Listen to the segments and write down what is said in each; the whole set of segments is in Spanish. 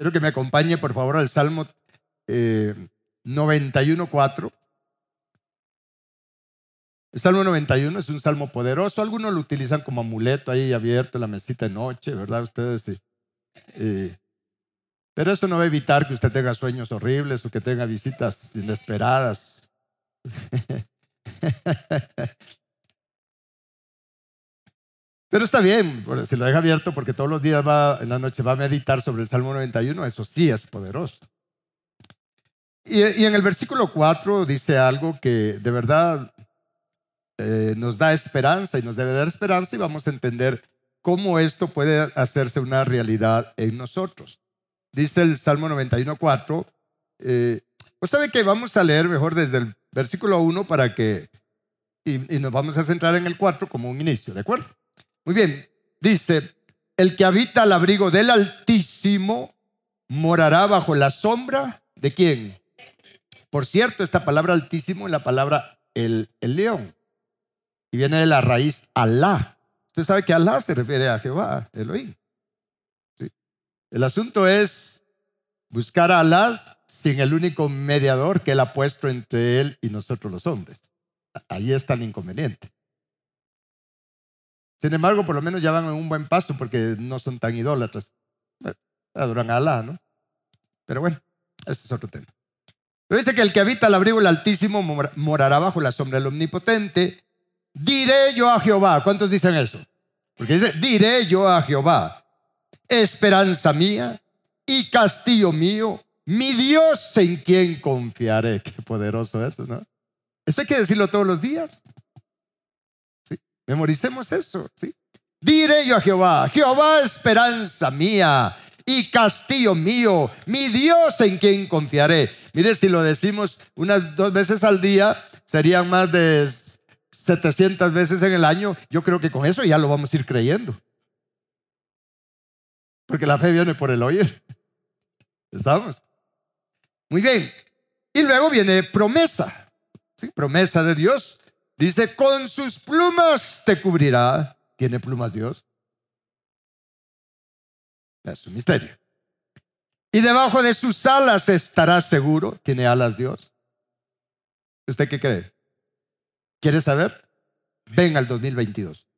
Quiero que me acompañe, por favor, al Salmo eh, 91.4. El Salmo 91 es un salmo poderoso. Algunos lo utilizan como amuleto ahí abierto en la mesita de noche, ¿verdad? Ustedes sí. Eh, pero eso no va a evitar que usted tenga sueños horribles o que tenga visitas inesperadas. Pero está bien, si lo deja abierto porque todos los días va, en la noche va a meditar sobre el Salmo 91, eso sí es poderoso. Y, en el versículo 4 dice algo que de verdad eh, nos da esperanza y nos debe dar esperanza y vamos a entender cómo esto puede hacerse una realidad en nosotros. Dice el Salmo 91, 4. Eh, pues sabe que vamos a leer mejor desde el versículo 1 para que, y, y nos vamos a centrar en el 4 como un inicio, ¿de acuerdo? Muy bien, dice, el que habita al abrigo del Altísimo morará bajo la sombra de quién? Por cierto, esta palabra Altísimo es la palabra el, el león y viene de la raíz Alá. Usted sabe que Alá se refiere a Jehová, Elohim. ¿Sí? El asunto es buscar a Alá sin el único mediador que él ha puesto entre él y nosotros los hombres. Ahí está el inconveniente. Sin embargo, por lo menos ya van en un buen paso porque no son tan idólatras. Adoran a Alá, ¿no? Pero bueno, ese es otro tema. Pero dice que el que habita al abrigo del Altísimo morará bajo la sombra del Omnipotente. Diré yo a Jehová. ¿Cuántos dicen eso? Porque dice, diré yo a Jehová, esperanza mía y castillo mío, mi Dios en quien confiaré. Qué poderoso eso, ¿no? Eso hay que decirlo todos los días. Memoricemos eso, ¿sí? Diré yo a Jehová, Jehová esperanza mía y castillo mío, mi Dios en quien confiaré. Mire, si lo decimos unas dos veces al día, serían más de 700 veces en el año. Yo creo que con eso ya lo vamos a ir creyendo. Porque la fe viene por el oír. ¿Estamos? Muy bien. Y luego viene promesa. ¿sí? Promesa de Dios. Dice, con sus plumas te cubrirá. ¿Tiene plumas Dios? Es un misterio. Y debajo de sus alas estará seguro. ¿Tiene alas Dios? ¿Usted qué cree? ¿Quiere saber? Venga al 2022.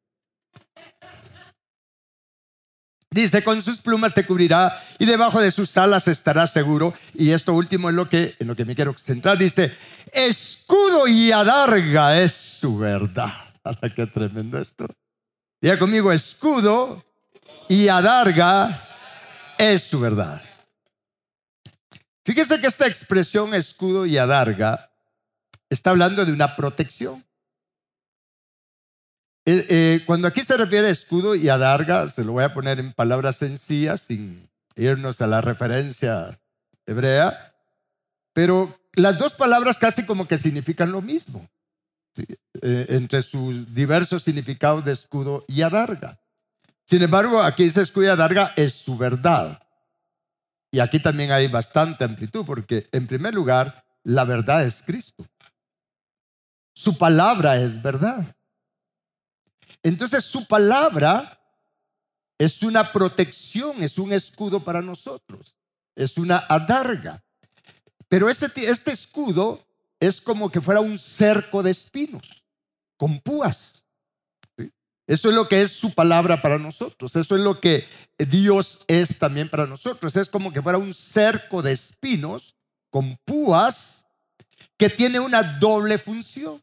Dice, con sus plumas te cubrirá y debajo de sus alas estará seguro. Y esto último es lo que, en lo que me quiero centrar. Dice, escudo y adarga es su verdad. Qué tremendo esto. Diga conmigo, escudo y adarga es su verdad. Fíjese que esta expresión escudo y adarga está hablando de una protección. Eh, eh, cuando aquí se refiere a escudo y adarga, se lo voy a poner en palabras sencillas sin irnos a la referencia hebrea, pero las dos palabras casi como que significan lo mismo, eh, entre sus diversos significados de escudo y adarga. Sin embargo, aquí dice escudo y adarga es su verdad. Y aquí también hay bastante amplitud, porque en primer lugar, la verdad es Cristo. Su palabra es verdad. Entonces su palabra es una protección, es un escudo para nosotros, es una adarga. Pero este, este escudo es como que fuera un cerco de espinos, con púas. Eso es lo que es su palabra para nosotros. Eso es lo que Dios es también para nosotros. Es como que fuera un cerco de espinos con púas que tiene una doble función.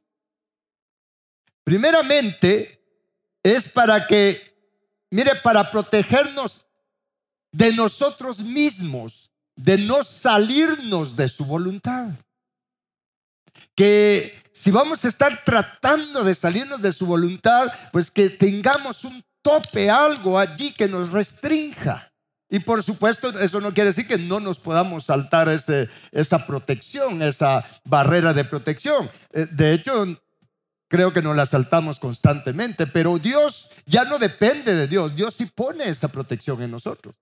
Primeramente, es para que, mire, para protegernos de nosotros mismos, de no salirnos de su voluntad. Que si vamos a estar tratando de salirnos de su voluntad, pues que tengamos un tope, algo allí que nos restrinja. Y por supuesto, eso no quiere decir que no nos podamos saltar ese, esa protección, esa barrera de protección. Eh, de hecho, creo que nos la saltamos constantemente, pero Dios ya no depende de Dios, Dios sí pone esa protección en nosotros.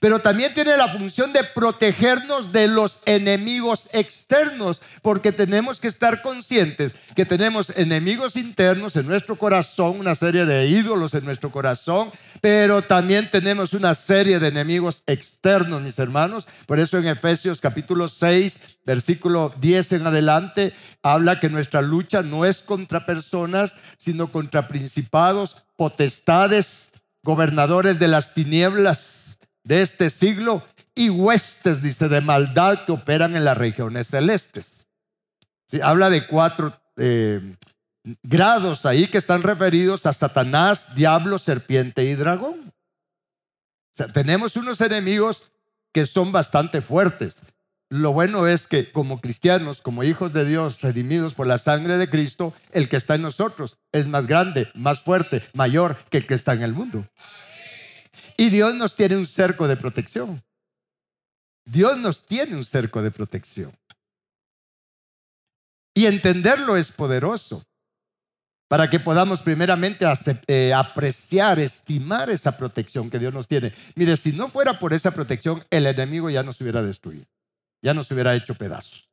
Pero también tiene la función de protegernos de los enemigos externos, porque tenemos que estar conscientes que tenemos enemigos internos en nuestro corazón, una serie de ídolos en nuestro corazón, pero también tenemos una serie de enemigos externos, mis hermanos. Por eso en Efesios capítulo 6, versículo 10 en adelante, habla que nuestra lucha no es contra personas, sino contra principados, potestades, gobernadores de las tinieblas de este siglo y huestes, dice, de maldad que operan en las regiones celestes. habla de cuatro eh, grados ahí que están referidos a Satanás, diablo, serpiente y dragón. O sea, tenemos unos enemigos que son bastante fuertes. Lo bueno es que como cristianos, como hijos de Dios, redimidos por la sangre de Cristo, el que está en nosotros es más grande, más fuerte, mayor que el que está en el mundo. Y Dios nos tiene un cerco de protección. Dios nos tiene un cerco de protección. Y entenderlo es poderoso para que podamos primeramente eh, apreciar, estimar esa protección que Dios nos tiene. Mire, si no fuera por esa protección, el enemigo ya nos hubiera destruido, ya nos hubiera hecho pedazos.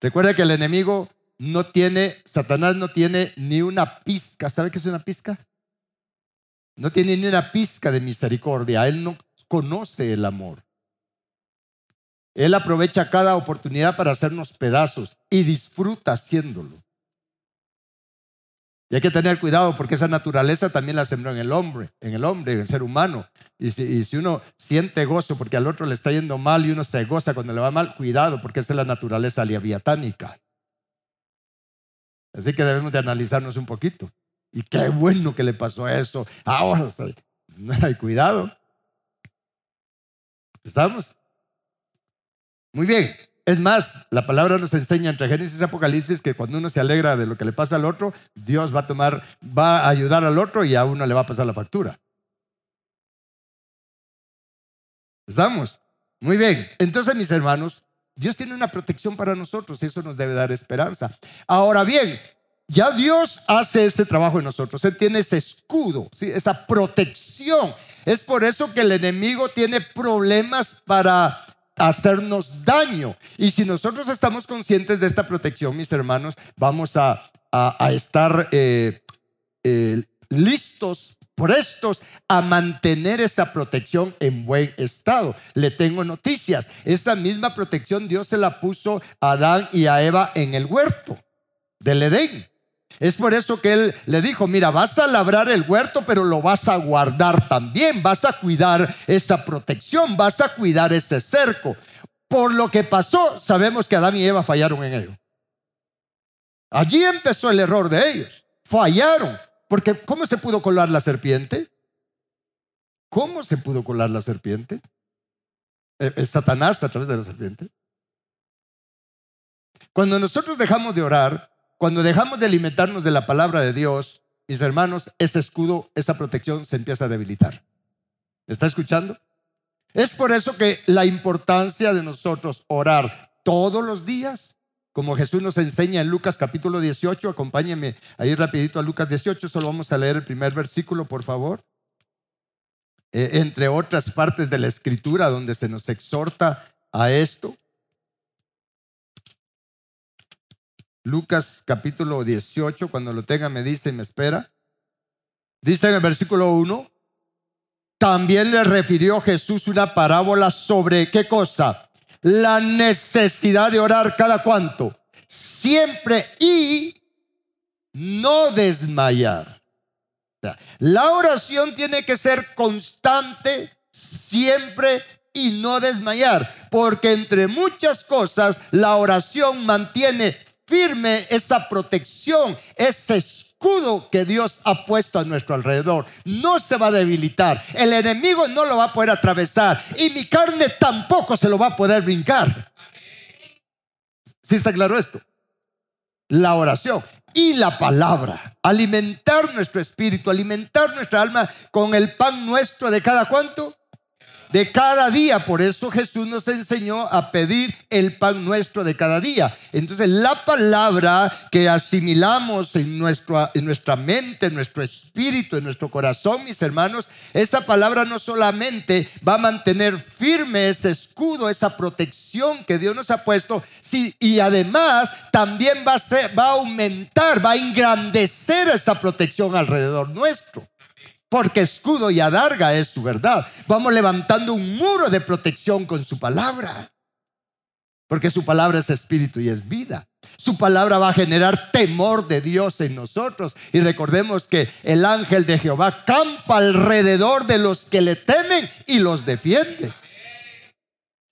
Recuerda que el enemigo no tiene, Satanás no tiene ni una pizca. ¿Sabe qué es una pizca? No tiene ni una pizca de misericordia. Él no conoce el amor. Él aprovecha cada oportunidad para hacernos pedazos y disfruta haciéndolo. Y hay que tener cuidado porque esa naturaleza también la sembró en el hombre, en el hombre, en el ser humano. Y si, uno siente gozo porque al otro le está yendo mal y uno se goza cuando le va mal, cuidado porque esa es la naturaleza leviatánica. Así que debemos de analizarnos un poquito. Y qué bueno que le pasó eso. Ahora, no hay cuidado. ¿Estamos? Muy bien. Es más, la palabra nos enseña entre Génesis y Apocalipsis que cuando uno se alegra de lo que le pasa al otro, Dios va a tomar, va a ayudar al otro y a uno le va a pasar la factura. ¿Estamos? Muy bien. Entonces, mis hermanos, Dios tiene una protección para nosotros y eso nos debe dar esperanza. Ahora bien, ya Dios hace ese trabajo en nosotros. Él tiene ese escudo, esa protección. Es por eso que el enemigo tiene problemas para hacernos daño. Y si nosotros estamos conscientes de esta protección, mis hermanos, vamos a, estar eh, eh, listos, prestos a mantener esa protección en buen estado. Le tengo noticias. Esa misma protección Dios se la puso a Adán y a Eva en el huerto del Edén. Es por eso que él le dijo, mira, vas a labrar el huerto, pero lo vas a guardar también, vas a cuidar esa protección, vas a cuidar ese cerco. Por lo que pasó, sabemos que Adán y Eva fallaron en ello. Allí empezó el error de ellos. Fallaron. Porque ¿cómo se pudo colar la serpiente? ¿Cómo se pudo colar la serpiente? Eh, ¿Es Satanás a través de la serpiente? Cuando nosotros dejamos de orar, cuando dejamos de alimentarnos de la palabra de Dios, mis hermanos, ese escudo, esa protección se empieza a debilitar. ¿Está escuchando? Es por eso que la importancia de nosotros orar todos los días, como Jesús nos enseña en Lucas capítulo 18, acompáñenme ahí rapidito a Lucas 18, solo vamos a leer el primer versículo, por favor. Eh, entre otras partes de la escritura donde se nos exhorta a esto. Lucas capítulo 18, cuando lo tenga me dice y me espera. Dice en el versículo 1, también le refirió Jesús una parábola sobre qué cosa? La necesidad de orar cada cuanto, siempre y no desmayar. La oración tiene que ser constante, siempre y no desmayar, porque entre muchas cosas la oración mantiene firme esa protección, ese escudo que Dios ha puesto a nuestro alrededor. No se va a debilitar. El enemigo no lo va a poder atravesar y mi carne tampoco se lo va a poder brincar. ¿Sí está claro esto? La oración y la palabra. Alimentar nuestro espíritu, alimentar nuestra alma con el pan nuestro de cada cuánto. De cada día. Por eso Jesús nos enseñó a pedir el pan nuestro de cada día. Entonces la palabra que asimilamos en, nuestro, en nuestra mente, en nuestro espíritu, en nuestro corazón, mis hermanos, esa palabra no solamente va a mantener firme ese escudo, esa protección que Dios nos ha puesto, y además también va a, ser, va a aumentar, va a engrandecer esa protección alrededor nuestro porque escudo y adarga es su verdad. Vamos levantando un muro de protección con su palabra, porque su palabra es espíritu y es vida. Su palabra va a generar temor de Dios en nosotros. Y recordemos que el ángel de Jehová campa alrededor de los que le temen y los defiende.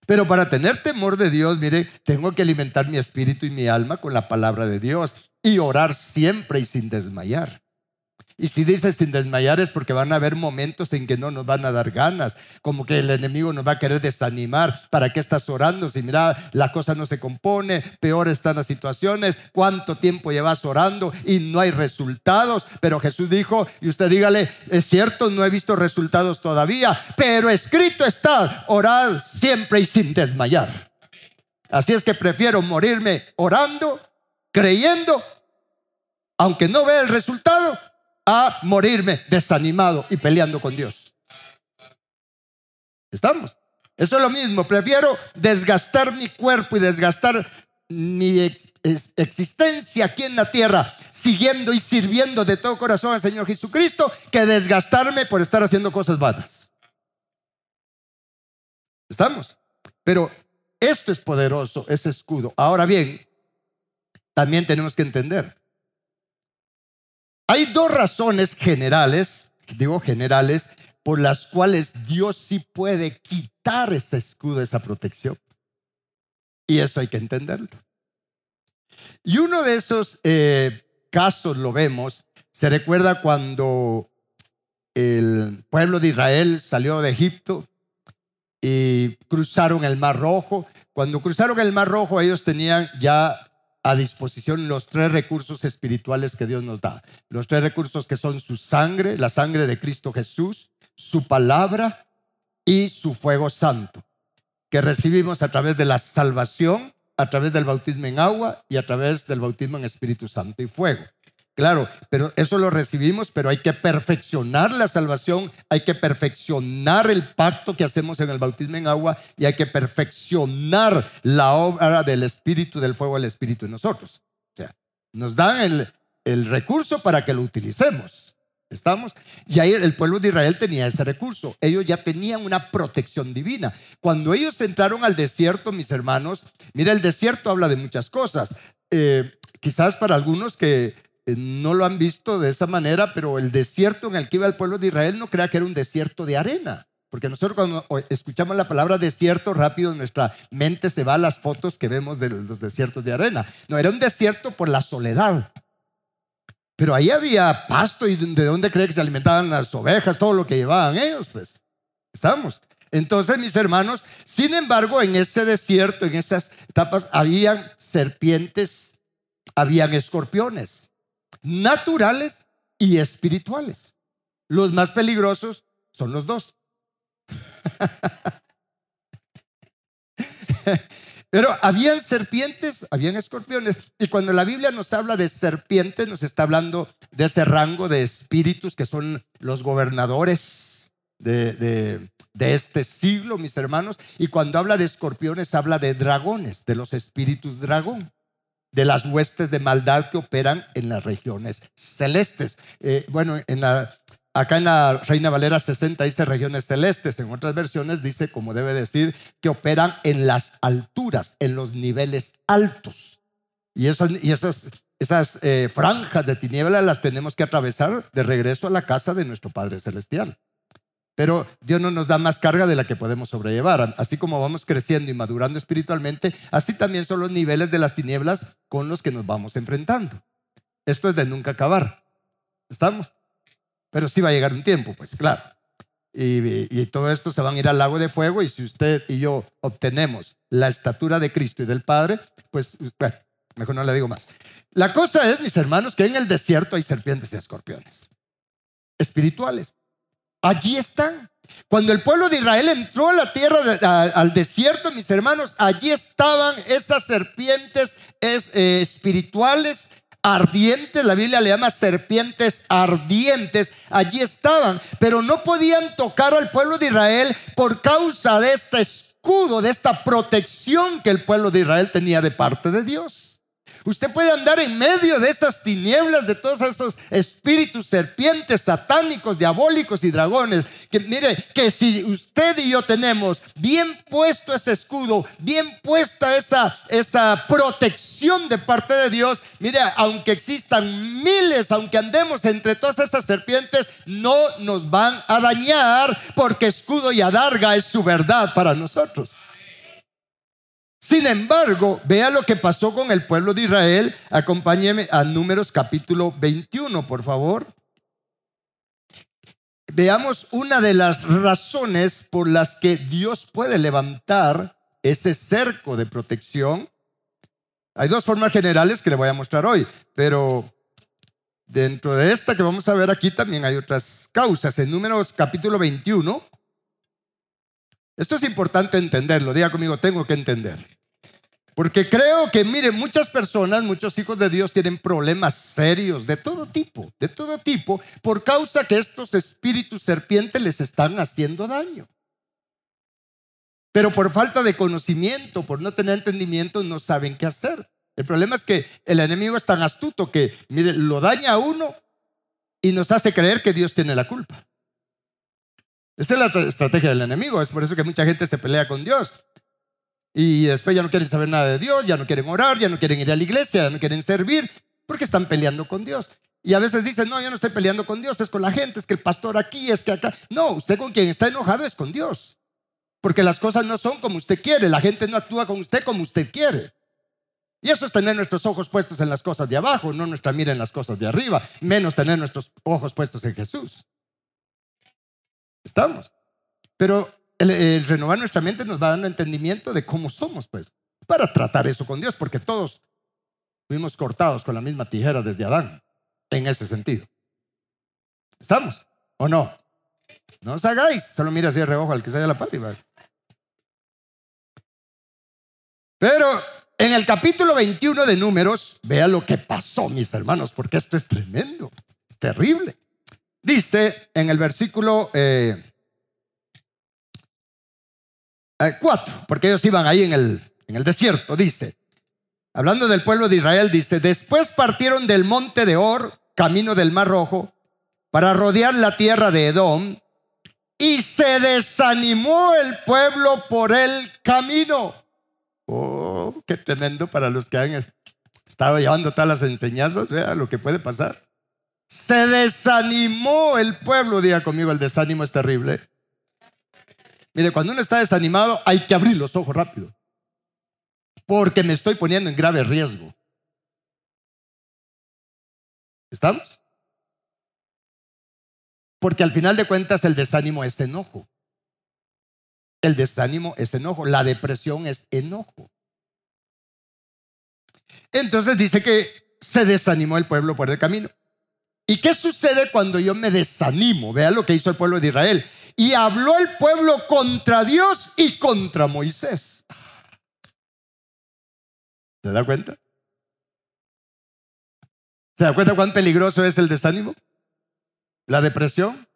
Pero para tener temor de Dios, mire, tengo que alimentar mi espíritu y mi alma con la palabra de Dios y orar siempre y sin desmayar. Y si dices sin desmayar es porque van a haber momentos en que no nos van a dar ganas, como que el enemigo nos va a querer desanimar. ¿Para qué estás orando? Si mira, la cosa no se compone, peor están las situaciones, cuánto tiempo llevas orando y no hay resultados. Pero Jesús dijo, y usted dígale, es cierto, no he visto resultados todavía, pero escrito está, orad siempre y sin desmayar. Así es que prefiero morirme orando, creyendo, aunque no vea el resultado, a morirme desanimado y peleando con Dios. ¿Estamos? Eso es lo mismo. Prefiero desgastar mi cuerpo y desgastar mi existencia aquí en la tierra, siguiendo y sirviendo de todo corazón al Señor Jesucristo, que desgastarme por estar haciendo cosas vanas. ¿Estamos? Pero esto es poderoso, ese escudo. Ahora bien, también tenemos que entender hay dos razones generales, digo generales, por las cuales Dios sí puede quitar ese escudo, esa protección. Y eso hay que entenderlo. Y uno de esos eh, casos lo vemos, se recuerda cuando el pueblo de Israel salió de Egipto y cruzaron el Mar Rojo. Cuando cruzaron el Mar Rojo ellos tenían ya a disposición los tres recursos espirituales que Dios nos da. Los tres recursos que son su sangre, la sangre de Cristo Jesús, su palabra y su fuego santo, que recibimos a través de la salvación, a través del bautismo en agua y a través del bautismo en Espíritu Santo y fuego. Claro, pero eso lo recibimos, pero hay que perfeccionar la salvación, hay que perfeccionar el pacto que hacemos en el bautismo en agua y hay que perfeccionar la obra del Espíritu, del fuego del Espíritu en nosotros. O sea, nos dan el, recurso para que lo utilicemos. ¿Estamos? Y el pueblo de Israel tenía ese recurso. Ellos ya tenían una protección divina. Cuando ellos entraron al desierto, mis hermanos, mira, el desierto habla de muchas cosas. Eh, quizás para algunos que no lo han visto de esa manera, pero el desierto en el que iba el pueblo de Israel no crea que era un desierto de arena. Porque nosotros cuando escuchamos la palabra desierto, rápido nuestra mente se va a las fotos que vemos de los desiertos de arena. No, era un desierto por la soledad. Pero ahí había pasto y de dónde cree que se alimentaban las ovejas, todo lo que llevaban ellos, pues. Estamos. Entonces, mis hermanos, sin embargo, en ese desierto, en esas etapas, habían serpientes, habían escorpiones naturales y espirituales. Los más peligrosos son los dos. Pero habían serpientes, habían escorpiones. Y cuando la Biblia nos habla de serpientes, nos está hablando de ese rango de espíritus que son los gobernadores de, de este siglo, mis hermanos. Y cuando habla de escorpiones, habla de dragones, de los espíritus dragón de las huestes de maldad que operan en las regiones celestes. Eh, bueno, en la, acá en la Reina Valera 60 dice regiones celestes, en otras versiones dice, como debe decir, que operan en las alturas, en los niveles altos. Y esas, esas eh, franjas de tiniebla las tenemos que atravesar de regreso a la casa de nuestro Padre Celestial. Pero Dios no nos da más carga de la que podemos sobrellevar. Así como vamos creciendo y madurando espiritualmente, así también son los niveles de las tinieblas con los que nos vamos enfrentando. Esto es de nunca acabar. ¿Estamos? Pero sí va a llegar un tiempo, pues claro. Y, todo esto se van a ir al lago de fuego y si usted y yo obtenemos la estatura de Cristo y del Padre, pues bueno, mejor no le digo más. La cosa es, mis hermanos, que en el desierto hay serpientes y escorpiones espirituales. Allí están. Cuando el pueblo de Israel entró a la tierra, al desierto, mis hermanos, allí estaban esas serpientes eh, espirituales ardientes, la Biblia le llama serpientes ardientes, allí estaban, pero no podían tocar al pueblo de Israel por causa de este escudo, de esta protección que el pueblo de Israel tenía de parte de Dios. Usted puede andar en medio de esas tinieblas, de todos esos espíritus serpientes, satánicos, diabólicos y dragones. Que mire, que si usted y yo tenemos bien puesto ese escudo, bien puesta esa, esa protección de parte de Dios, mire, aunque existan miles, aunque andemos entre todas esas serpientes, no nos van a dañar porque escudo y adarga es su verdad para nosotros. Sin embargo, vea lo que pasó con el pueblo de Israel. Acompáñeme a Números capítulo 21, por favor. Veamos una de las razones por las que Dios puede levantar ese cerco de protección. Hay dos formas generales que le voy a mostrar hoy, pero dentro de esta que vamos a ver aquí también hay otras causas. En Números capítulo 21, esto es importante entenderlo. Diga conmigo, tengo que entender. Porque creo que, miren, muchas personas, muchos hijos de Dios tienen problemas serios de todo tipo, de todo tipo, por causa que estos espíritus serpientes les están haciendo daño. Pero por falta de conocimiento, por no tener entendimiento, no saben qué hacer. El problema es que el enemigo es tan astuto que, mire, lo daña a uno y nos hace creer que Dios tiene la culpa. Esa es la estrategia del enemigo. Es por eso que mucha gente se pelea con Dios. Y después ya no quieren saber nada de Dios, ya no quieren orar, ya no quieren ir a la iglesia, ya no quieren servir, porque están peleando con Dios. Y a veces dicen, no, yo no estoy peleando con Dios, es con la gente, es que el pastor aquí, es que acá. No, usted con quien está enojado es con Dios. Porque las cosas no son como usted quiere, la gente no actúa con usted como usted quiere. Y eso es tener nuestros ojos puestos en las cosas de abajo, no nuestra mira en las cosas de arriba, menos tener nuestros ojos puestos en Jesús. Estamos. Pero el, renovar nuestra mente nos va dando entendimiento de cómo somos, pues, para tratar eso con Dios, porque todos fuimos cortados con la misma tijera desde Adán, en ese sentido. ¿Estamos? ¿O no? No os hagáis, solo mira así de reojo al que se haya la pálida. Pero en el capítulo 21 de Números, vea lo que pasó, mis hermanos, porque esto es tremendo, es terrible. Dice en el versículo eh, eh, cuatro, porque ellos iban ahí en el, en el desierto, dice. Hablando del pueblo de Israel, dice, después partieron del monte de Or, camino del Mar Rojo, para rodear la tierra de Edom, y se desanimó el pueblo por el camino. Oh, qué tremendo para los que han estado llevando todas las enseñanzas, vea lo que puede pasar. Se desanimó el pueblo, diga conmigo, el desánimo es terrible. Mire, cuando uno está desanimado hay que abrir los ojos rápido. Porque me estoy poniendo en grave riesgo. ¿Estamos? Porque al final de cuentas el desánimo es enojo. El desánimo es enojo. La depresión es enojo. Entonces dice que se desanimó el pueblo por el camino. ¿Y qué sucede cuando yo me desanimo? Vea lo que hizo el pueblo de Israel. Y habló el pueblo contra Dios y contra Moisés. ¿Se da cuenta? ¿Se da cuenta cuán peligroso es el desánimo? La depresión.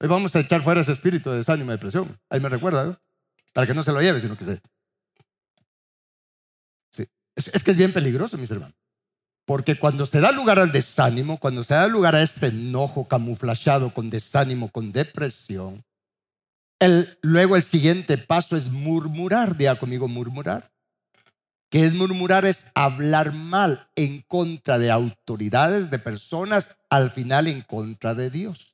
Hoy vamos a echar fuera ese espíritu de desánimo y depresión. Ahí me recuerda, ¿no? Para que no se lo lleve, sino que se. Sí. es que es bien peligroso, mis hermanos. Porque cuando se da lugar al desánimo, cuando se da lugar a ese enojo camuflado con desánimo, con depresión, el, luego el siguiente paso es murmurar, diga conmigo murmurar. ¿Qué es murmurar? Es hablar mal en contra de autoridades, de personas, al final en contra de Dios.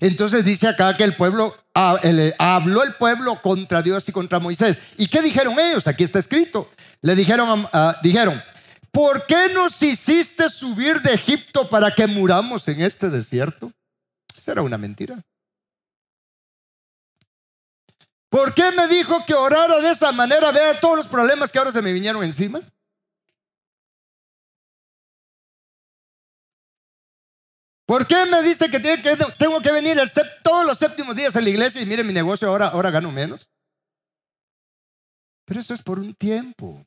Entonces dice acá que el pueblo, ah, habló el pueblo contra Dios y contra Moisés. ¿Y qué dijeron ellos? Aquí está escrito. Le dijeron, dijeron, ¿por qué nos hiciste subir de Egipto para que muramos en este desierto? Esa era una mentira. ¿Por qué me dijo que orara de esa manera? Vea todos los problemas que ahora se me vinieron encima. ¿Por qué me dice que, tengo que venir todos los séptimos días a la iglesia y mire mi negocio ahora, ahora gano menos? Pero eso es por un tiempo.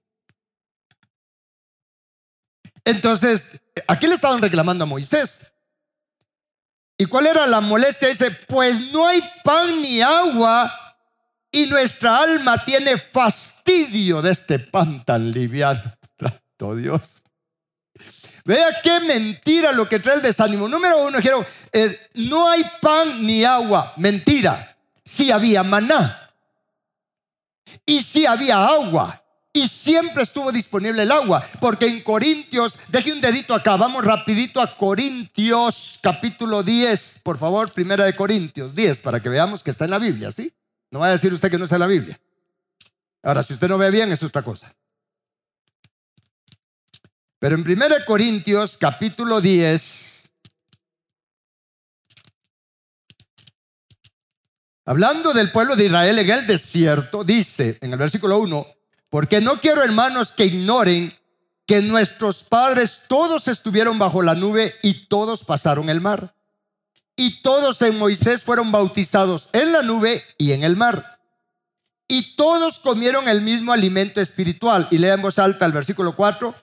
Entonces, aquí le estaban reclamando a Moisés. ¿Y cuál era la molestia? Dice, pues no hay pan ni agua y nuestra alma tiene fastidio de este pan tan liviano. Trato Dios. Vea qué mentira lo que trae el desánimo. Número uno, quiero, eh, no hay pan ni agua. Mentira. Sí había maná. Y sí había agua. Y siempre estuvo disponible el agua. Porque en Corintios, deje un dedito acá, vamos rapidito a Corintios capítulo 10. Por favor, primera de Corintios 10, para que veamos que está en la Biblia, ¿sí? No va a decir usted que no está en la Biblia. Ahora, si usted no ve bien, es otra cosa. Pero en 1 Corintios capítulo 10, hablando del pueblo de Israel en el desierto, dice en el versículo 1, porque no quiero hermanos que ignoren que nuestros padres todos estuvieron bajo la nube y todos pasaron el mar. Y todos en Moisés fueron bautizados en la nube y en el mar. Y todos comieron el mismo alimento espiritual. Y leemos alta el versículo 4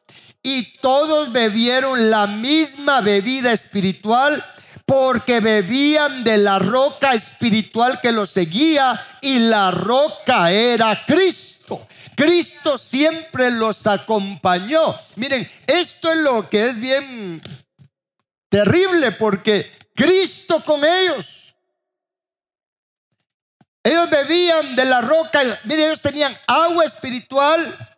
y todos bebieron la misma bebida espiritual porque bebían de la roca espiritual que los seguía y la roca era Cristo. Cristo siempre los acompañó. Miren, esto es lo que es bien terrible porque Cristo con ellos. Ellos bebían de la roca, miren, ellos tenían agua espiritual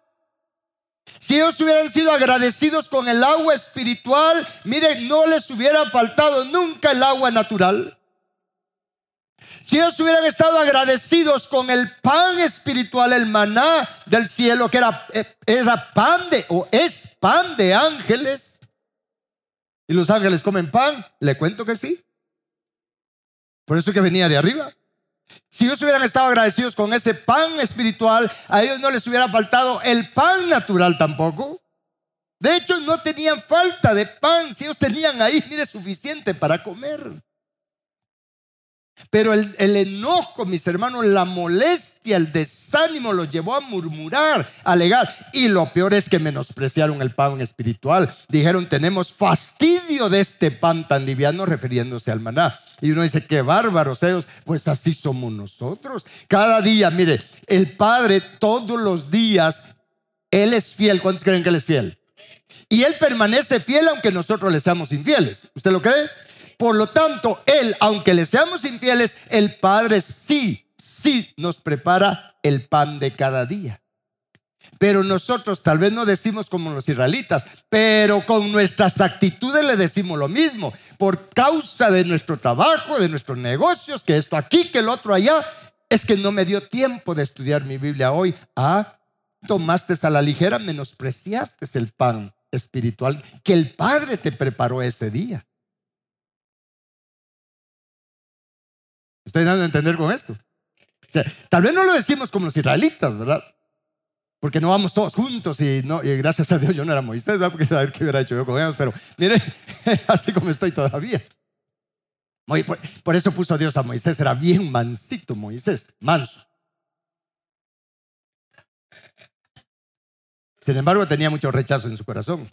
si ellos hubieran sido agradecidos con el agua espiritual, miren, no les hubiera faltado nunca el agua natural. Si ellos hubieran estado agradecidos con el pan espiritual, el maná del cielo, que era, eh, pan de, o es pan de ángeles, y los ángeles comen pan, le cuento que sí. Por eso que venía de arriba. Si ellos hubieran estado agradecidos con ese pan espiritual, a ellos no les hubiera faltado el pan natural tampoco. De hecho, no tenían falta de pan. Si ellos tenían ahí, mire, suficiente para comer. Pero el, enojo, mis hermanos, la molestia, el desánimo los llevó a murmurar, a alegar. Y lo peor es que menospreciaron el pan espiritual. Dijeron, tenemos fastidio de este pan tan liviano, refiriéndose al maná. Y uno dice, qué bárbaros ellos. Pues así somos nosotros. Cada día, mire, el Padre todos los días, Él es fiel. ¿Cuántos creen que Él es fiel? Y Él permanece fiel aunque nosotros le seamos infieles. ¿Usted lo cree? Por lo tanto, Él, aunque le seamos infieles, el Padre sí, sí nos prepara el pan de cada día. Pero nosotros tal vez no decimos como los israelitas, pero con nuestras actitudes le decimos lo mismo. Por causa de nuestro trabajo, de nuestros negocios, que esto aquí, que el otro allá, es que no me dio tiempo de estudiar mi Biblia hoy. Ah, tomaste a la ligera, menospreciaste el pan espiritual que el Padre te preparó ese día. Estoy dando a entender con esto. tal vez no lo decimos como los israelitas, ¿verdad? Porque no vamos todos juntos y, no, y gracias a Dios yo no era Moisés, ¿verdad? Porque saber qué hubiera hecho yo con ellos, pero mire, así como estoy todavía. Por eso puso Dios a Moisés, era bien mansito Moisés, manso. Sin embargo, tenía mucho rechazo en su corazón,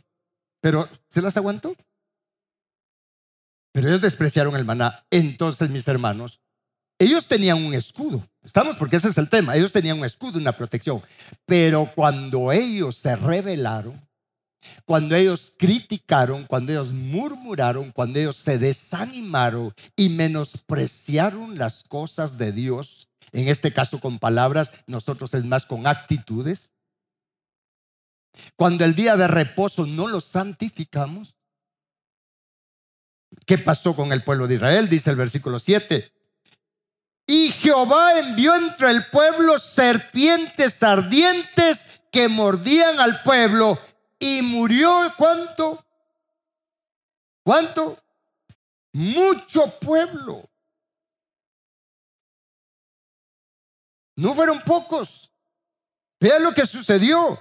pero se las aguantó. Pero ellos despreciaron el maná. Entonces, mis hermanos, ellos tenían un escudo, estamos porque ese es el tema, ellos tenían un escudo, una protección, pero cuando ellos se rebelaron, cuando ellos criticaron, cuando ellos murmuraron, cuando ellos se desanimaron y menospreciaron las cosas de Dios, en este caso con palabras, nosotros es más con actitudes, cuando el día de reposo no lo santificamos, ¿qué pasó con el pueblo de Israel? Dice el versículo 7. Y Jehová envió entre el pueblo serpientes ardientes que mordían al pueblo y murió cuánto? ¿Cuánto? Mucho pueblo. No fueron pocos. Vean lo que sucedió.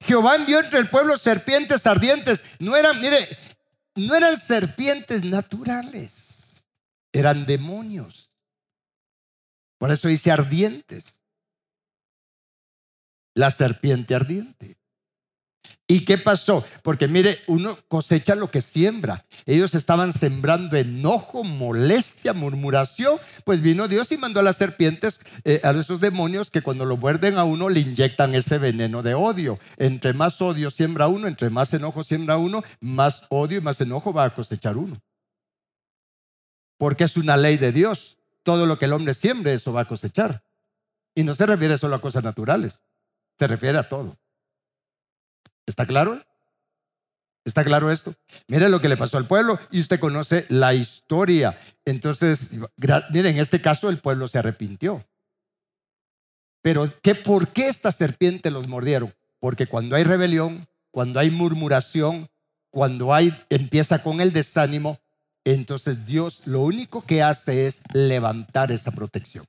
Jehová envió entre el pueblo serpientes ardientes. No eran, mire, no eran serpientes naturales, eran demonios. Por eso dice ardientes. La serpiente ardiente. ¿Y qué pasó? Porque mire, uno cosecha lo que siembra. Ellos estaban sembrando enojo, molestia, murmuración. Pues vino Dios y mandó a las serpientes, eh, a esos demonios que cuando lo muerden a uno le inyectan ese veneno de odio. Entre más odio siembra uno, entre más enojo siembra uno, más odio y más enojo va a cosechar uno. Porque es una ley de Dios. Todo lo que el hombre siembre, eso va a cosechar. Y no se refiere solo a cosas naturales, se refiere a todo. ¿Está claro? ¿Está claro esto? Mire lo que le pasó al pueblo y usted conoce la historia. Entonces, mire, en este caso el pueblo se arrepintió. Pero ¿qué, ¿por qué estas serpientes los mordieron? Porque cuando hay rebelión, cuando hay murmuración, cuando hay empieza con el desánimo, entonces Dios lo único que hace es levantar esa protección.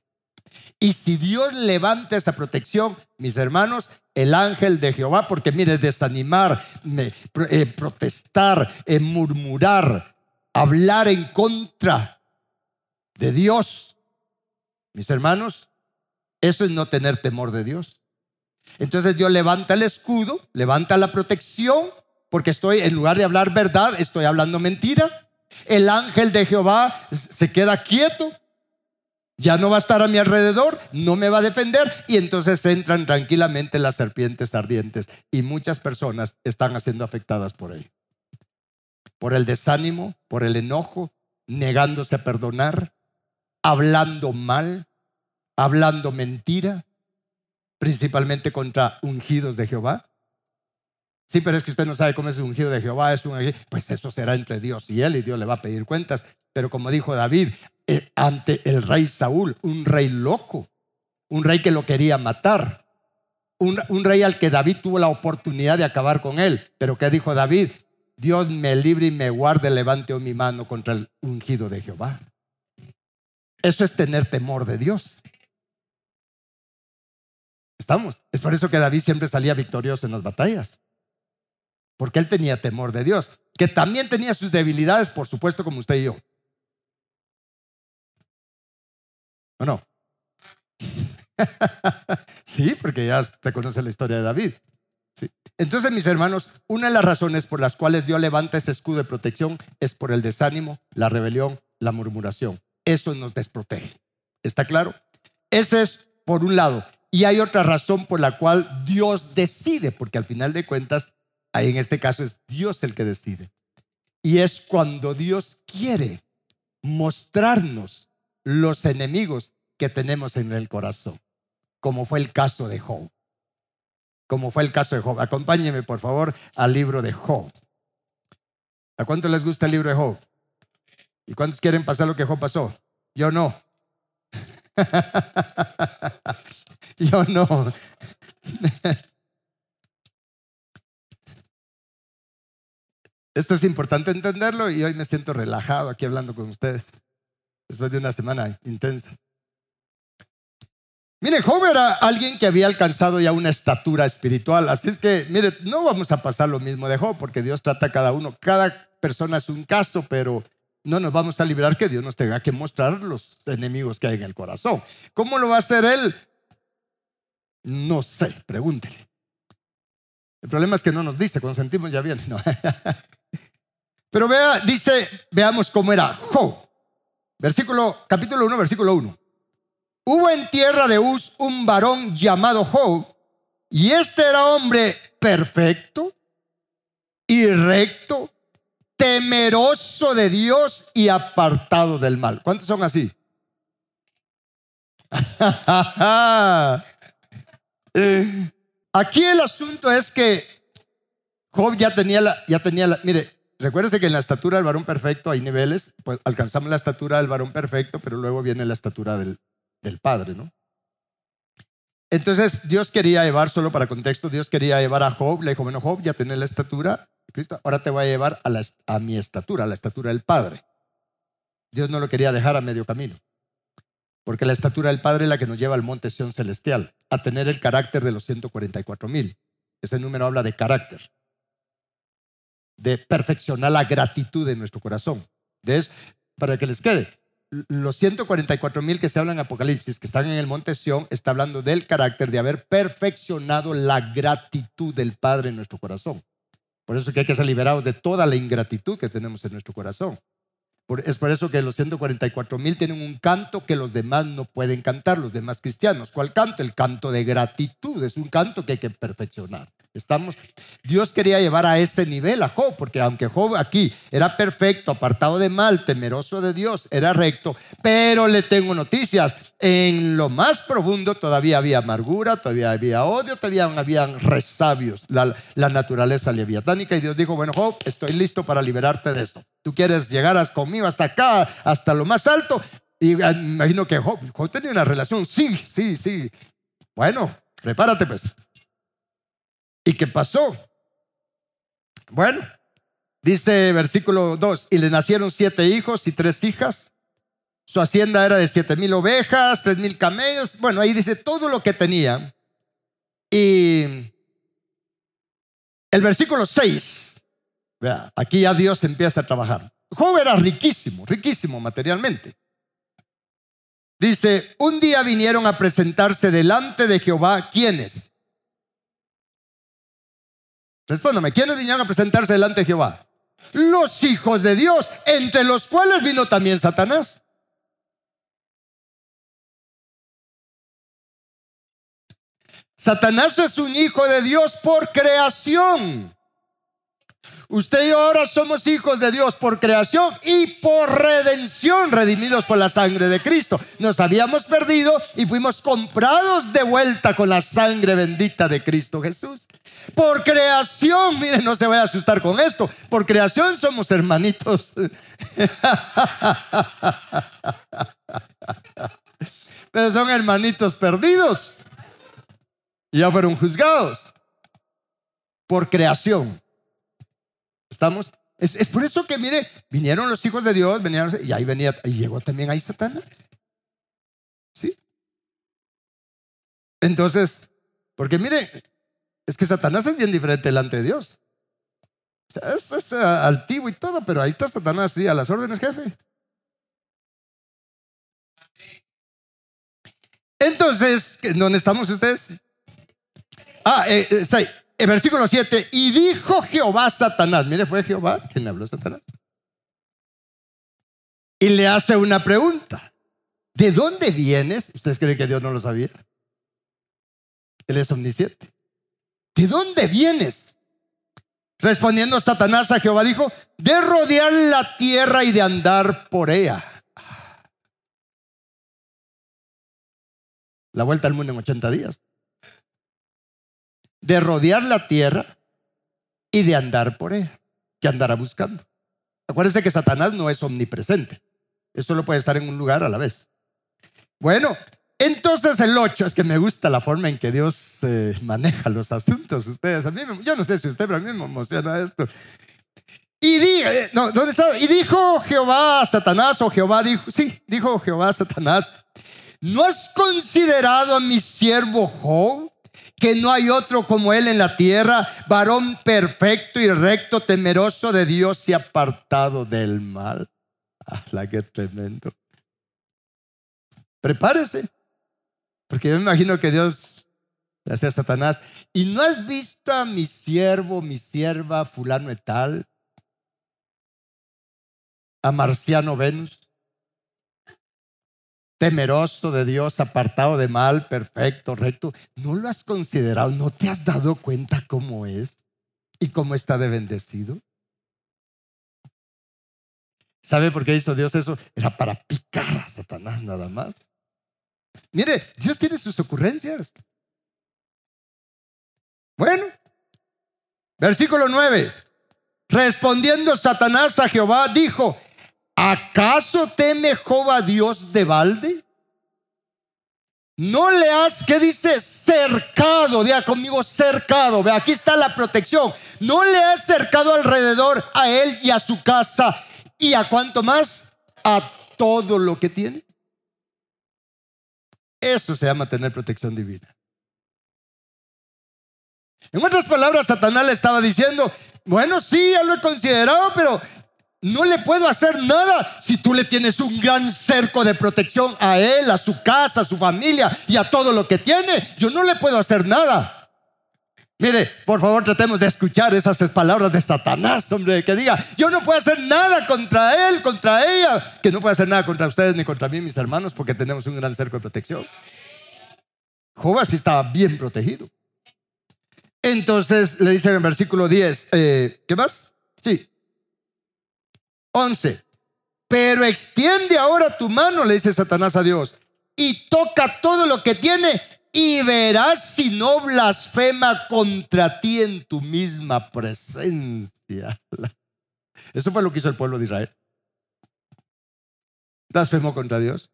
Y si Dios levanta esa protección, mis hermanos, el ángel de Jehová, porque mire, desanimar, eh, protestar, eh, murmurar, hablar en contra de Dios, mis hermanos, eso es no tener temor de Dios. Entonces Dios levanta el escudo, levanta la protección, porque estoy, en lugar de hablar verdad, estoy hablando mentira. El ángel de Jehová se queda quieto ya no va a estar a mi alrededor, no me va a defender y entonces entran tranquilamente las serpientes ardientes y muchas personas están siendo afectadas por ello. Por el desánimo, por el enojo, negándose a perdonar, hablando mal, hablando mentira, principalmente contra ungidos de Jehová. Sí, pero es que usted no sabe cómo es el ungido de Jehová, es un pues eso será entre Dios y él y Dios le va a pedir cuentas. Pero como dijo David, eh, ante el rey Saúl, un rey loco, un rey que lo quería matar, un, un rey al que David tuvo la oportunidad de acabar con él. Pero ¿qué dijo David? Dios me libre y me guarde, levante mi mano contra el ungido de Jehová. Eso es tener temor de Dios. Estamos. Es por eso que David siempre salía victorioso en las batallas. Porque él tenía temor de Dios, que también tenía sus debilidades, por supuesto, como usted y yo. ¿O no? sí, porque ya te conoce la historia de David. Sí. Entonces, mis hermanos, una de las razones por las cuales Dios levanta ese escudo de protección es por el desánimo, la rebelión, la murmuración. Eso nos desprotege. ¿Está claro? Ese es por un lado. Y hay otra razón por la cual Dios decide, porque al final de cuentas, ahí en este caso es Dios el que decide. Y es cuando Dios quiere mostrarnos los enemigos que tenemos en el corazón, como fue el caso de Job. Como fue el caso de Job. Acompáñenme, por favor, al libro de Job. ¿A cuánto les gusta el libro de Job? ¿Y cuántos quieren pasar lo que Job pasó? Yo no. Yo no. Esto es importante entenderlo y hoy me siento relajado aquí hablando con ustedes después de una semana intensa. Mire, Job era alguien que había alcanzado ya una estatura espiritual. Así es que, mire, no vamos a pasar lo mismo de Job, porque Dios trata a cada uno. Cada persona es un caso, pero no nos vamos a liberar que Dios nos tenga que mostrar los enemigos que hay en el corazón. ¿Cómo lo va a hacer Él? No sé, pregúntele. El problema es que no nos dice, cuando sentimos ya bien. Pero vea, dice, veamos cómo era Job. Versículo, capítulo 1, versículo 1. Hubo en tierra de Uz un varón llamado Job, y este era hombre perfecto y recto, temeroso de Dios y apartado del mal. ¿Cuántos son así? Aquí el asunto es que Job ya tenía la, ya tenía la, mire, recuérdese que en la estatura del varón perfecto hay niveles, pues alcanzamos la estatura del varón perfecto, pero luego viene la estatura del, del Padre, ¿no? Entonces Dios quería llevar, solo para contexto, Dios quería llevar a Job, le dijo, bueno, Job, ya tenés la estatura, Cristo, ahora te voy a llevar a, a mi estatura, a la estatura del Padre. Dios no lo quería dejar a medio camino, porque la estatura del Padre es la que nos lleva al monte Sion celestial, a tener el carácter de los 144 mil. Ese número habla de carácter. De perfeccionar la gratitud en nuestro corazón. De para que les quede, los 144 mil que se hablan en Apocalipsis, que están en el monte Sión, está hablando del carácter de haber perfeccionado la gratitud del Padre en nuestro corazón. Por eso que hay que ser liberados de toda la ingratitud que tenemos en nuestro corazón es por eso que los 144 mil tienen un canto que los demás no pueden cantar, los demás cristianos. ¿Cuál canto? El canto de gratitud. Es un canto que hay que perfeccionar. Estamos, Dios quería llevar a ese nivel a Job, porque aunque Job aquí era perfecto, apartado de mal, temeroso de Dios, era recto, pero le tengo noticias. En lo más profundo todavía había amargura, todavía había odio, todavía había resabios, la, la naturaleza leviatánica. Y Dios dijo, bueno, Job, estoy listo para liberarte de eso. Tú quieres llegar conmigo hasta acá, hasta lo más alto. Y ah, imagino que Job, tenía una relación. Sí, sí, sí. Bueno, prepárate pues. ¿Y qué pasó? Bueno, dice versículo 2, y le nacieron siete hijos y tres hijas. Su hacienda era de siete mil ovejas, tres mil camellos. Bueno, ahí dice todo lo que tenía. Y el versículo 6 Vea, aquí ya Dios empieza a trabajar. Job era riquísimo, riquísimo materialmente. Dice, un día vinieron a presentarse delante de Jehová, ¿quiénes? Respóndame, ¿quiénes vinieron a presentarse delante de Jehová? Los hijos de Dios, entre los cuales vino también Satanás. Satanás es un hijo de Dios por creación. Usted y yo ahora somos hijos de Dios por creación y por redención, redimidos por la sangre de Cristo. Nos habíamos perdido y fuimos comprados de vuelta con la sangre bendita de Cristo Jesús. Por creación, miren, no se vaya a asustar con esto. Por creación somos hermanitos. Pero son hermanitos perdidos. Y ya fueron juzgados. Por creación. ¿Estamos? Es, por eso que, mire, vinieron los hijos de Dios, venían, y ahí venía, y llegó también ahí Satanás. ¿Sí? Entonces, porque mire, es que Satanás es bien diferente delante de Dios. O sea, es, es, altivo y todo, pero ahí está Satanás, sí, a las órdenes, jefe. Entonces, ¿dónde estamos ustedes? Ah, eh, eh el versículo 7, y dijo Jehová a Satanás, mire, fue Jehová quien le habló a Satanás. Y le hace una pregunta. ¿De dónde vienes? ¿Ustedes creen que Dios no lo sabía? Él es omnisciente. ¿De dónde vienes? Respondiendo Satanás a Jehová dijo, de rodear la tierra y de andar por ella. La vuelta al mundo en 80 días de rodear la tierra y de andar por ella, que andará buscando. Acuérdense que Satanás no es omnipresente, eso solo puede estar en un lugar a la vez. Bueno, entonces el 8, es que me gusta la forma en que Dios eh, maneja los asuntos. Ustedes, a mí yo no sé si usted, pero a mí me emociona esto. Y, eh, no, ¿dónde está? y dijo Jehová a Satanás, o Jehová dijo, sí, dijo Jehová a Satanás, ¿no has considerado a mi siervo Job? Que no hay otro como Él en la tierra, varón perfecto y recto, temeroso de Dios y apartado del mal. Ah, la que tremendo. Prepárese, porque yo me imagino que Dios le hace a Satanás, y no has visto a mi siervo, mi sierva, fulano y tal, a Marciano Venus temeroso de Dios, apartado de mal, perfecto, recto. ¿No lo has considerado? ¿No te has dado cuenta cómo es y cómo está de bendecido? ¿Sabe por qué hizo Dios eso? Era para picar a Satanás nada más. Mire, Dios tiene sus ocurrencias. Bueno, versículo 9. Respondiendo Satanás a Jehová, dijo, ¿acaso teme Jehová Dios de balde? No le has, ¿qué dice? Cercado, diga conmigo cercado. Ve, aquí está la protección. No le has cercado alrededor a él y a su casa. ¿Y a cuánto más? A todo lo que tiene. Eso se llama tener protección divina. En otras palabras, Satanás le estaba diciendo, Bueno, sí, ya lo he considerado, pero no le puedo hacer nada si tú le tienes un gran cerco de protección a él, a su casa, a su familia y a todo lo que tiene. Yo no le puedo hacer nada. Mire, por favor, tratemos de escuchar esas palabras de Satanás, hombre, que diga, yo no puedo hacer nada contra él, contra ella, que no puedo hacer nada contra ustedes ni contra mí, mis hermanos, porque tenemos un gran cerco de protección. Job así estaba bien protegido. Entonces le dice en el versículo 10, eh, ¿qué más? Sí. 11. Pero extiende ahora tu mano, le dice Satanás a Dios, y toca todo lo que tiene y verás si no blasfema contra ti en tu misma presencia. Eso fue lo que hizo el pueblo de Israel. Blasfemó contra Dios.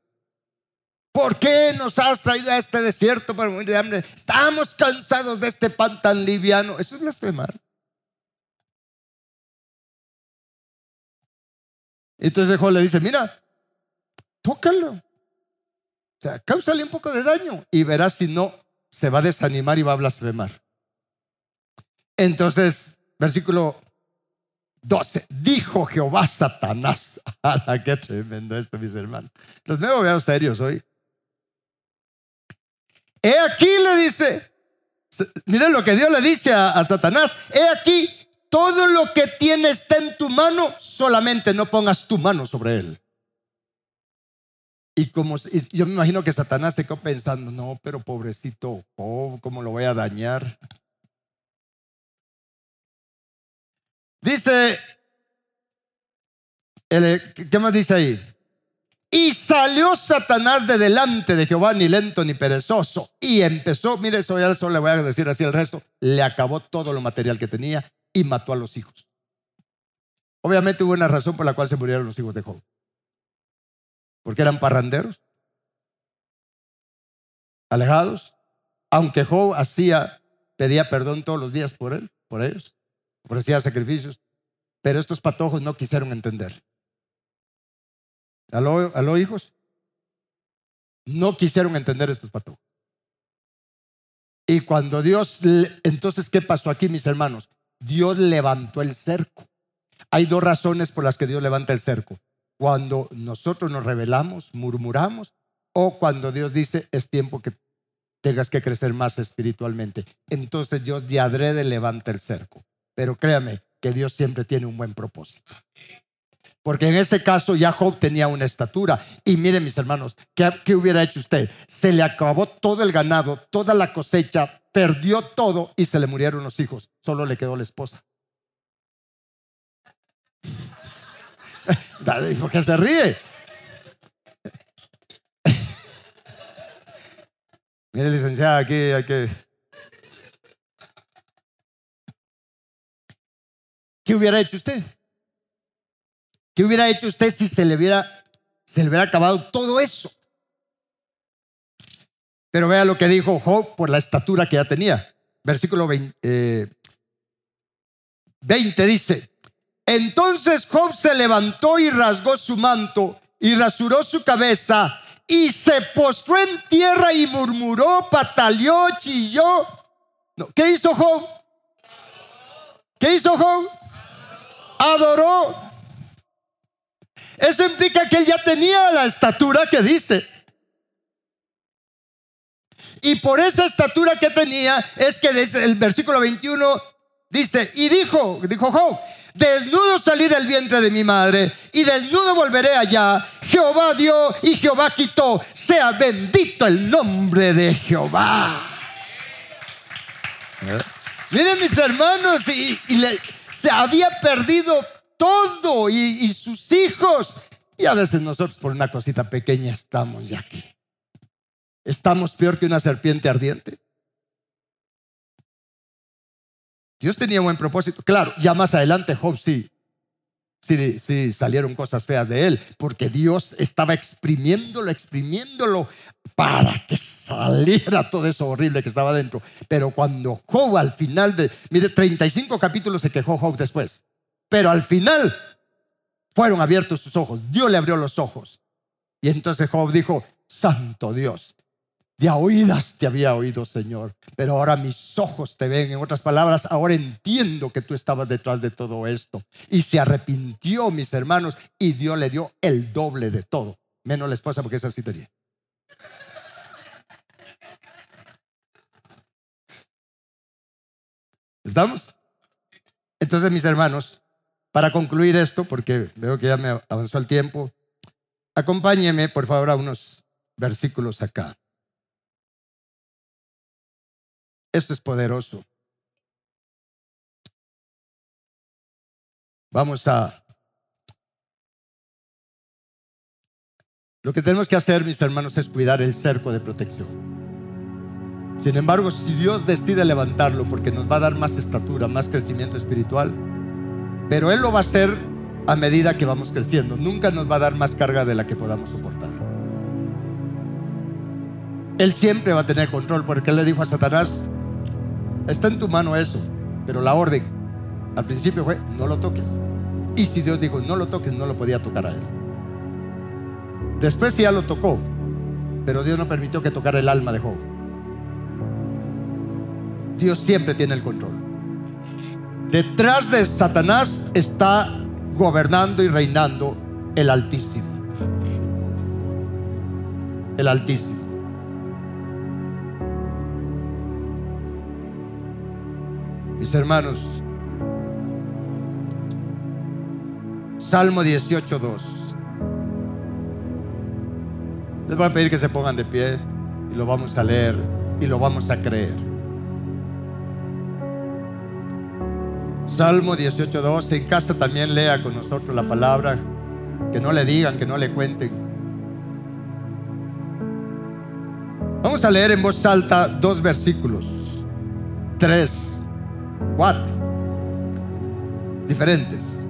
¿Por qué nos has traído a este desierto para morir de hambre? Estamos cansados de este pan tan liviano. Eso es blasfemar. Entonces Juan le dice, mira, tócalo. O sea, cáusale un poco de daño y verás si no se va a desanimar y va a blasfemar. Entonces, versículo 12, dijo Jehová Satanás. ¡Hala, qué tremendo esto, mis hermanos! Los veo, veo serios hoy. He aquí le dice, miren lo que Dios le dice a Satanás, he aquí, todo lo que tiene está en tu mano, solamente no pongas tu mano sobre él. Y como yo me imagino que Satanás se quedó pensando, no, pero pobrecito ¿cómo lo voy a dañar? Dice, ¿qué más dice ahí? Y salió Satanás de delante de Jehová, ni lento ni perezoso. Y empezó, mire, eso ya solo le voy a decir así el resto, le acabó todo lo material que tenía y mató a los hijos. Obviamente hubo una razón por la cual se murieron los hijos de Job porque eran parranderos, alejados, aunque Job hacía, pedía perdón todos los días por él, por ellos, ofrecía sacrificios, pero estos patojos no quisieron entender. ¿Aló, aló hijos? No quisieron entender estos patojos. Y cuando Dios, entonces, ¿qué pasó aquí, mis hermanos? Dios levantó el cerco. Hay dos razones por las que Dios levanta el cerco cuando nosotros nos rebelamos, murmuramos, o cuando Dios dice es tiempo que tengas que crecer más espiritualmente. Entonces Dios de adrede levanta el cerco. Pero créame que Dios siempre tiene un buen propósito. Porque en ese caso ya Job tenía una estatura. Y miren mis hermanos, ¿qué, ¿qué, hubiera hecho usted? Se le acabó todo el ganado, toda la cosecha, perdió todo y se le murieron los hijos. Solo le quedó la esposa. ¿Por qué se ríe? Mire, licenciada, aquí hay que. ¿Qué hubiera hecho usted? ¿Qué hubiera hecho usted si se le hubiera, se le hubiera acabado todo eso? Pero vea lo que dijo Job por la estatura que ya tenía. Versículo 20, 20 eh, dice, entonces Job se levantó y rasgó su manto y rasuró su cabeza y se postró en tierra y murmuró, pataleó, chilló. ¿Qué hizo Job? ¿Qué hizo Job? Adoró. Eso implica que él ya tenía la estatura que dice. Y por esa estatura que tenía es que desde el versículo 21 dice, y dijo, dijo Job, Desnudo salí del vientre de mi madre y desnudo volveré allá. Jehová dio y Jehová quitó. Sea bendito el nombre de Jehová. Miren mis hermanos, y, se había perdido todo y, sus hijos. Y a veces nosotros por una cosita pequeña estamos ya aquí. Estamos peor que una serpiente ardiente. Dios tenía buen propósito. Claro, ya más adelante Job sí, sí, sí salieron cosas feas de él, porque Dios estaba exprimiéndolo, exprimiéndolo para que saliera todo eso horrible que estaba dentro. Pero cuando Job al final de, mire, 35 capítulos se quejó Job después, pero al final fueron abiertos sus ojos, Dios le abrió los ojos. Y entonces Job dijo, Santo Dios, De oídas te había oído, Señor, pero ahora mis ojos te ven. En otras palabras, ahora entiendo que tú estabas detrás de todo esto. Y se arrepintió, mis hermanos, y Dios le dio el doble de todo, menos la esposa, porque esa sí tenía. ¿Estamos? Entonces, mis hermanos, para concluir esto, porque veo que ya me avanzó el tiempo, acompáñeme, por favor, a unos versículos acá. Esto es poderoso. Vamos a... Lo que tenemos que hacer, mis hermanos, es cuidar el cerco de protección. Sin embargo, si Dios decide levantarlo porque nos va a dar más estatura, más crecimiento espiritual, pero Él lo va a hacer a medida que vamos creciendo. Nunca nos va a dar más carga de la que podamos soportar. Él siempre va a tener control porque Él le dijo a Satanás, está en tu mano eso, pero la orden al principio fue, no lo toques. Y si Dios dijo, no lo toques, no lo podía tocar a Él. Después ya lo tocó, pero Dios no permitió que tocara el alma de Job. Dios siempre tiene el control. Detrás de Satanás está gobernando y reinando el Altísimo. El Altísimo. Mis hermanos, Salmo 18.2. Les voy a pedir que se pongan de pie y lo vamos a leer y lo vamos a creer. Salmo 18.2. En casa también lea con nosotros la palabra. Que no le digan, que no le cuenten. Vamos a leer en voz alta dos versículos. Tres, cuatro. Diferentes.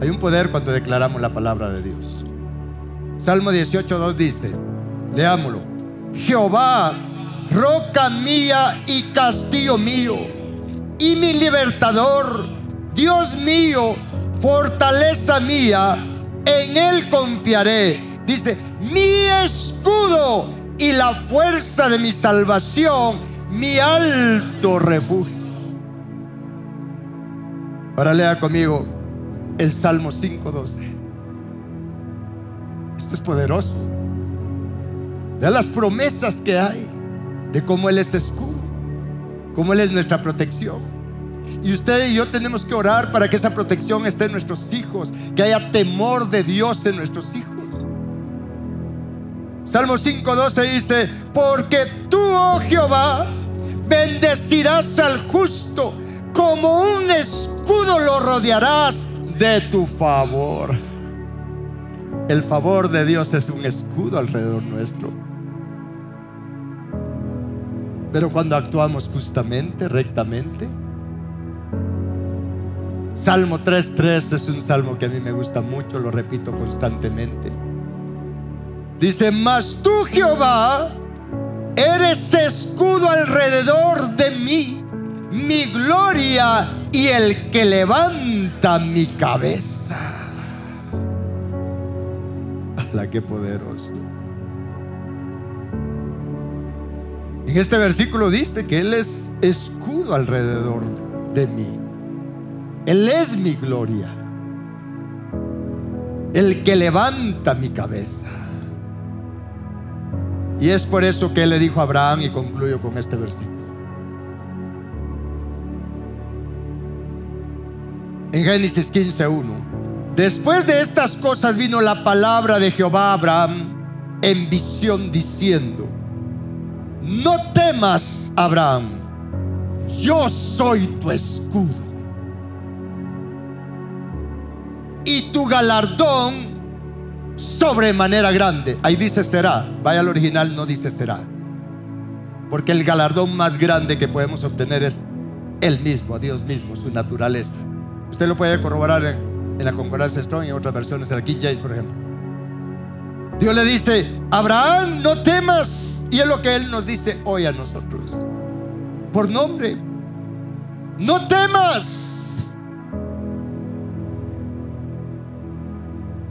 Hay un poder cuando declaramos la palabra de Dios. Salmo 18.2 dice, leámoslo. Jehová, roca mía y castillo mío y mi libertador, Dios mío, fortaleza mía, en Él confiaré. Dice, mi escudo y la fuerza de mi salvación, mi alto refugio. Ahora lea conmigo el Salmo 5.12. Esto es poderoso. Vea las promesas que hay de cómo Él es escudo como Él es nuestra protección. Y usted y yo tenemos que orar para que esa protección esté en nuestros hijos, que haya temor de Dios en nuestros hijos. Salmo 5:12 dice, porque tú, oh Jehová, bendecirás al justo, como un escudo lo rodearás de tu favor. El favor de Dios es un escudo alrededor nuestro. Pero cuando actuamos justamente, rectamente, Salmo 3.3 es un salmo que a mí me gusta mucho, lo repito constantemente. Dice, mas tú Jehová eres escudo alrededor de mí, mi gloria y el que levanta mi cabeza. ¡La qué poderoso! En este versículo dice que Él es escudo alrededor de mí. Él es mi gloria. El que levanta mi cabeza. Y es por eso que Él le dijo a Abraham, y concluyo con este versículo. En Génesis 15.1. Después de estas cosas vino la palabra de Jehová a Abraham en visión diciendo, no temas, Abraham, yo soy tu escudo. Y tu galardón sobremanera grande. Ahí dice será. Vaya al original, no dice será. Porque el galardón más grande que podemos obtener es Él mismo, Dios mismo, su naturaleza. Usted lo puede corroborar en, la concordancia Strong y en otras versiones, en la King James, por ejemplo. Dios le dice, Abraham, no temas y es lo que Él nos dice hoy a nosotros. Por nombre. No temas.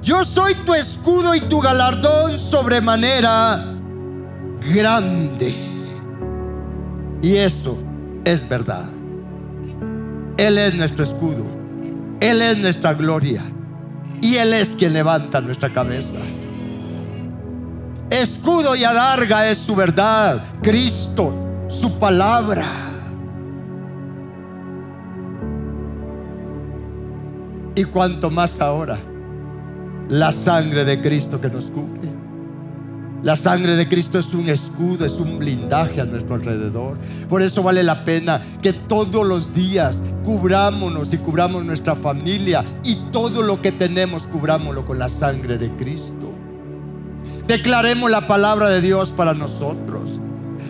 Yo soy tu escudo y tu galardón sobremanera grande. Y esto es verdad. Él es nuestro escudo. Él es nuestra gloria. Y Él es quien levanta nuestra cabeza. Escudo y adarga es su verdad, Cristo, su palabra. Y cuanto más ahora, la sangre de Cristo que nos cubre. La sangre de Cristo es un escudo, es un blindaje a nuestro alrededor. Por eso vale la pena que todos los días cubrámonos y cubramos nuestra familia y todo lo que tenemos cubrámoslo con la sangre de Cristo. Declaremos la palabra de Dios para nosotros.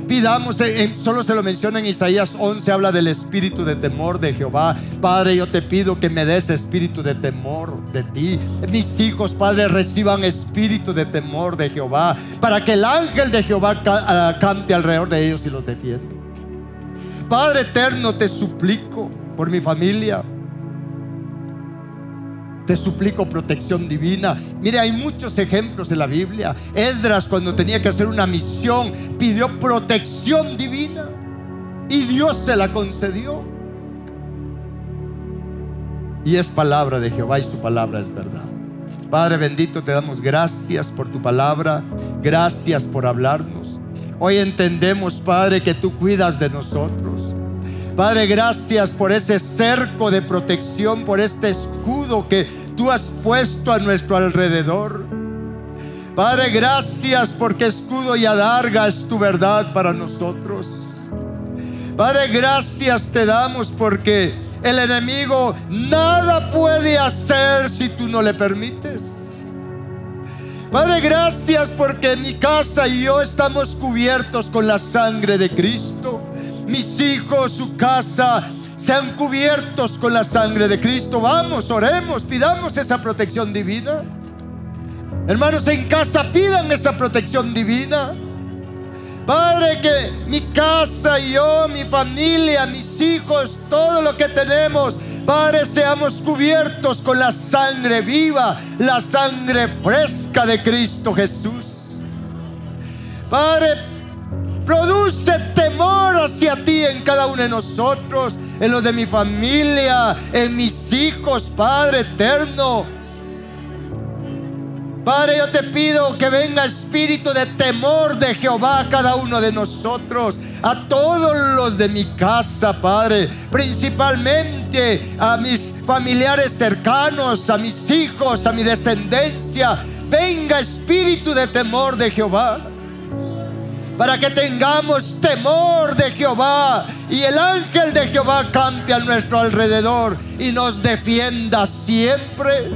Pidamos, solo se lo menciona en Isaías 11, habla del espíritu de temor de Jehová. Padre, yo te pido que me des espíritu de temor de ti. Mis hijos, Padre, reciban espíritu de temor de Jehová, para que el ángel de Jehová ah, cante alrededor de ellos y los defienda. Padre eterno, te suplico por mi familia, te suplico protección divina. Mire, hay muchos ejemplos en la Biblia. Esdras cuando tenía que hacer una misión pidió protección divina y Dios se la concedió. Y es palabra de Jehová y su palabra es verdad. Padre bendito, te damos gracias por tu palabra. Gracias por hablarnos. Hoy entendemos, Padre, que tú cuidas de nosotros. Padre, gracias por ese cerco de protección, por este escudo que tú has puesto a nuestro alrededor. Padre, gracias porque escudo y adarga es tu verdad para nosotros. Padre, gracias te damos porque el enemigo nada puede hacer si tú no le permites. Padre, gracias porque mi casa y yo estamos cubiertos con la sangre de Cristo mis hijos, su casa, sean cubiertos con la sangre de Cristo. Vamos, oremos, pidamos esa protección divina. Hermanos, en casa pidan esa protección divina. Padre, que mi casa, yo, mi familia, mis hijos, todo lo que tenemos, Padre, seamos cubiertos con la sangre viva, la sangre fresca de Cristo Jesús. Padre, Produce temor hacia ti en cada uno de nosotros, en los de mi familia, en mis hijos, Padre eterno. Padre, yo te pido que venga espíritu de temor de Jehová a cada uno de nosotros, a todos los de mi casa, Padre, principalmente a mis familiares cercanos, a mis hijos, a mi descendencia. Venga espíritu de temor de Jehová para que tengamos temor de Jehová y el ángel de Jehová campe a nuestro alrededor y nos defienda siempre.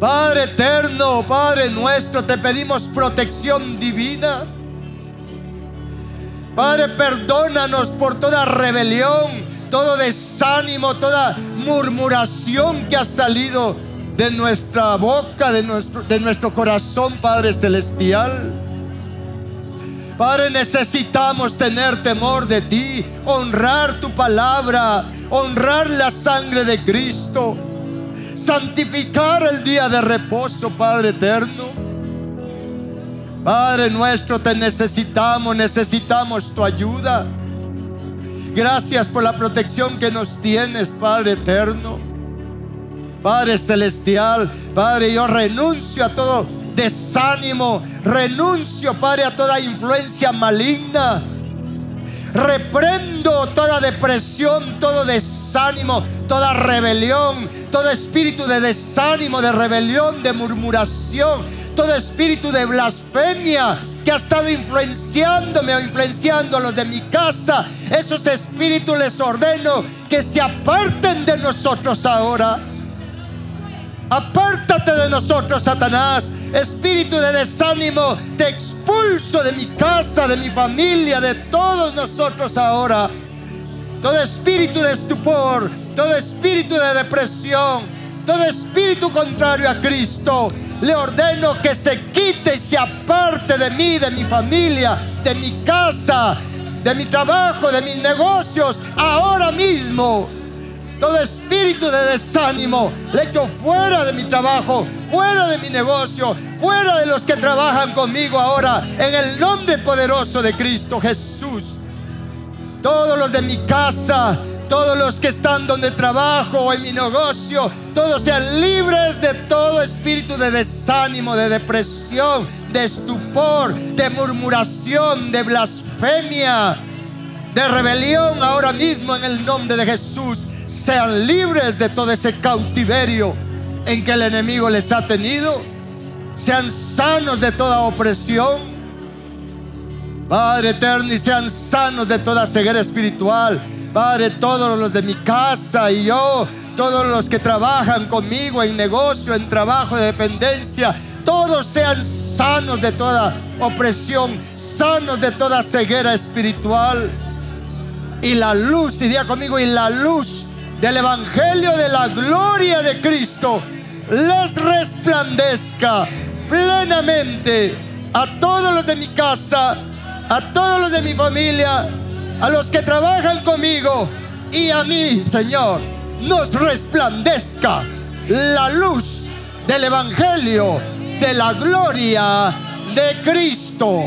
Padre eterno, Padre nuestro, te pedimos protección divina. Padre, perdónanos por toda rebelión, todo desánimo, toda murmuración que ha salido de nuestra boca, de nuestro, de nuestro corazón, Padre celestial. Padre, necesitamos tener temor de ti, honrar tu palabra, honrar la sangre de Cristo, santificar el día de reposo, Padre eterno. Padre nuestro, te necesitamos, necesitamos tu ayuda. Gracias por la protección que nos tienes, Padre eterno. Padre celestial, Padre, yo renuncio a todo desánimo. Renuncio, Padre, a toda influencia maligna. Reprendo toda depresión, todo desánimo, toda rebelión, todo espíritu de desánimo, de rebelión, de murmuración, todo espíritu de blasfemia que ha estado influenciándome o influenciando a los de mi casa. Esos espíritus les ordeno que se aparten de nosotros ahora. Apártate de nosotros, Satanás. Espíritu de desánimo, te expulso de mi casa, de mi familia, de todos nosotros ahora. Todo espíritu de estupor, todo espíritu de depresión, todo espíritu contrario a Cristo, le ordeno que se quite y se aparte de mí, de mi familia, de mi casa, de mi trabajo, de mis negocios, ahora mismo todo espíritu de desánimo le echo fuera de mi trabajo, fuera de mi negocio, fuera de los que trabajan conmigo ahora, en el nombre poderoso de Cristo Jesús. Todos los de mi casa, todos los que están donde trabajo o en mi negocio, todos sean libres de todo espíritu de desánimo, de depresión, de estupor, de murmuración, de blasfemia, de rebelión ahora mismo en el nombre de Jesús. Sean libres de todo ese cautiverio en que el enemigo les ha tenido. Sean sanos de toda opresión. Padre eterno, y sean sanos de toda ceguera espiritual Padre, todos los de mi casa y yo, todos los que trabajan conmigo en negocio, en trabajo de dependencia, todos sean sanos de toda opresión, sanos de toda ceguera espiritual. Y la luz, y diga conmigo, y la luz del Evangelio de la gloria de Cristo les resplandezca plenamente a todos los de mi casa, a todos los de mi familia a los que trabajan conmigo y a mí, Señor, nos resplandezca la luz del Evangelio de la gloria de Cristo.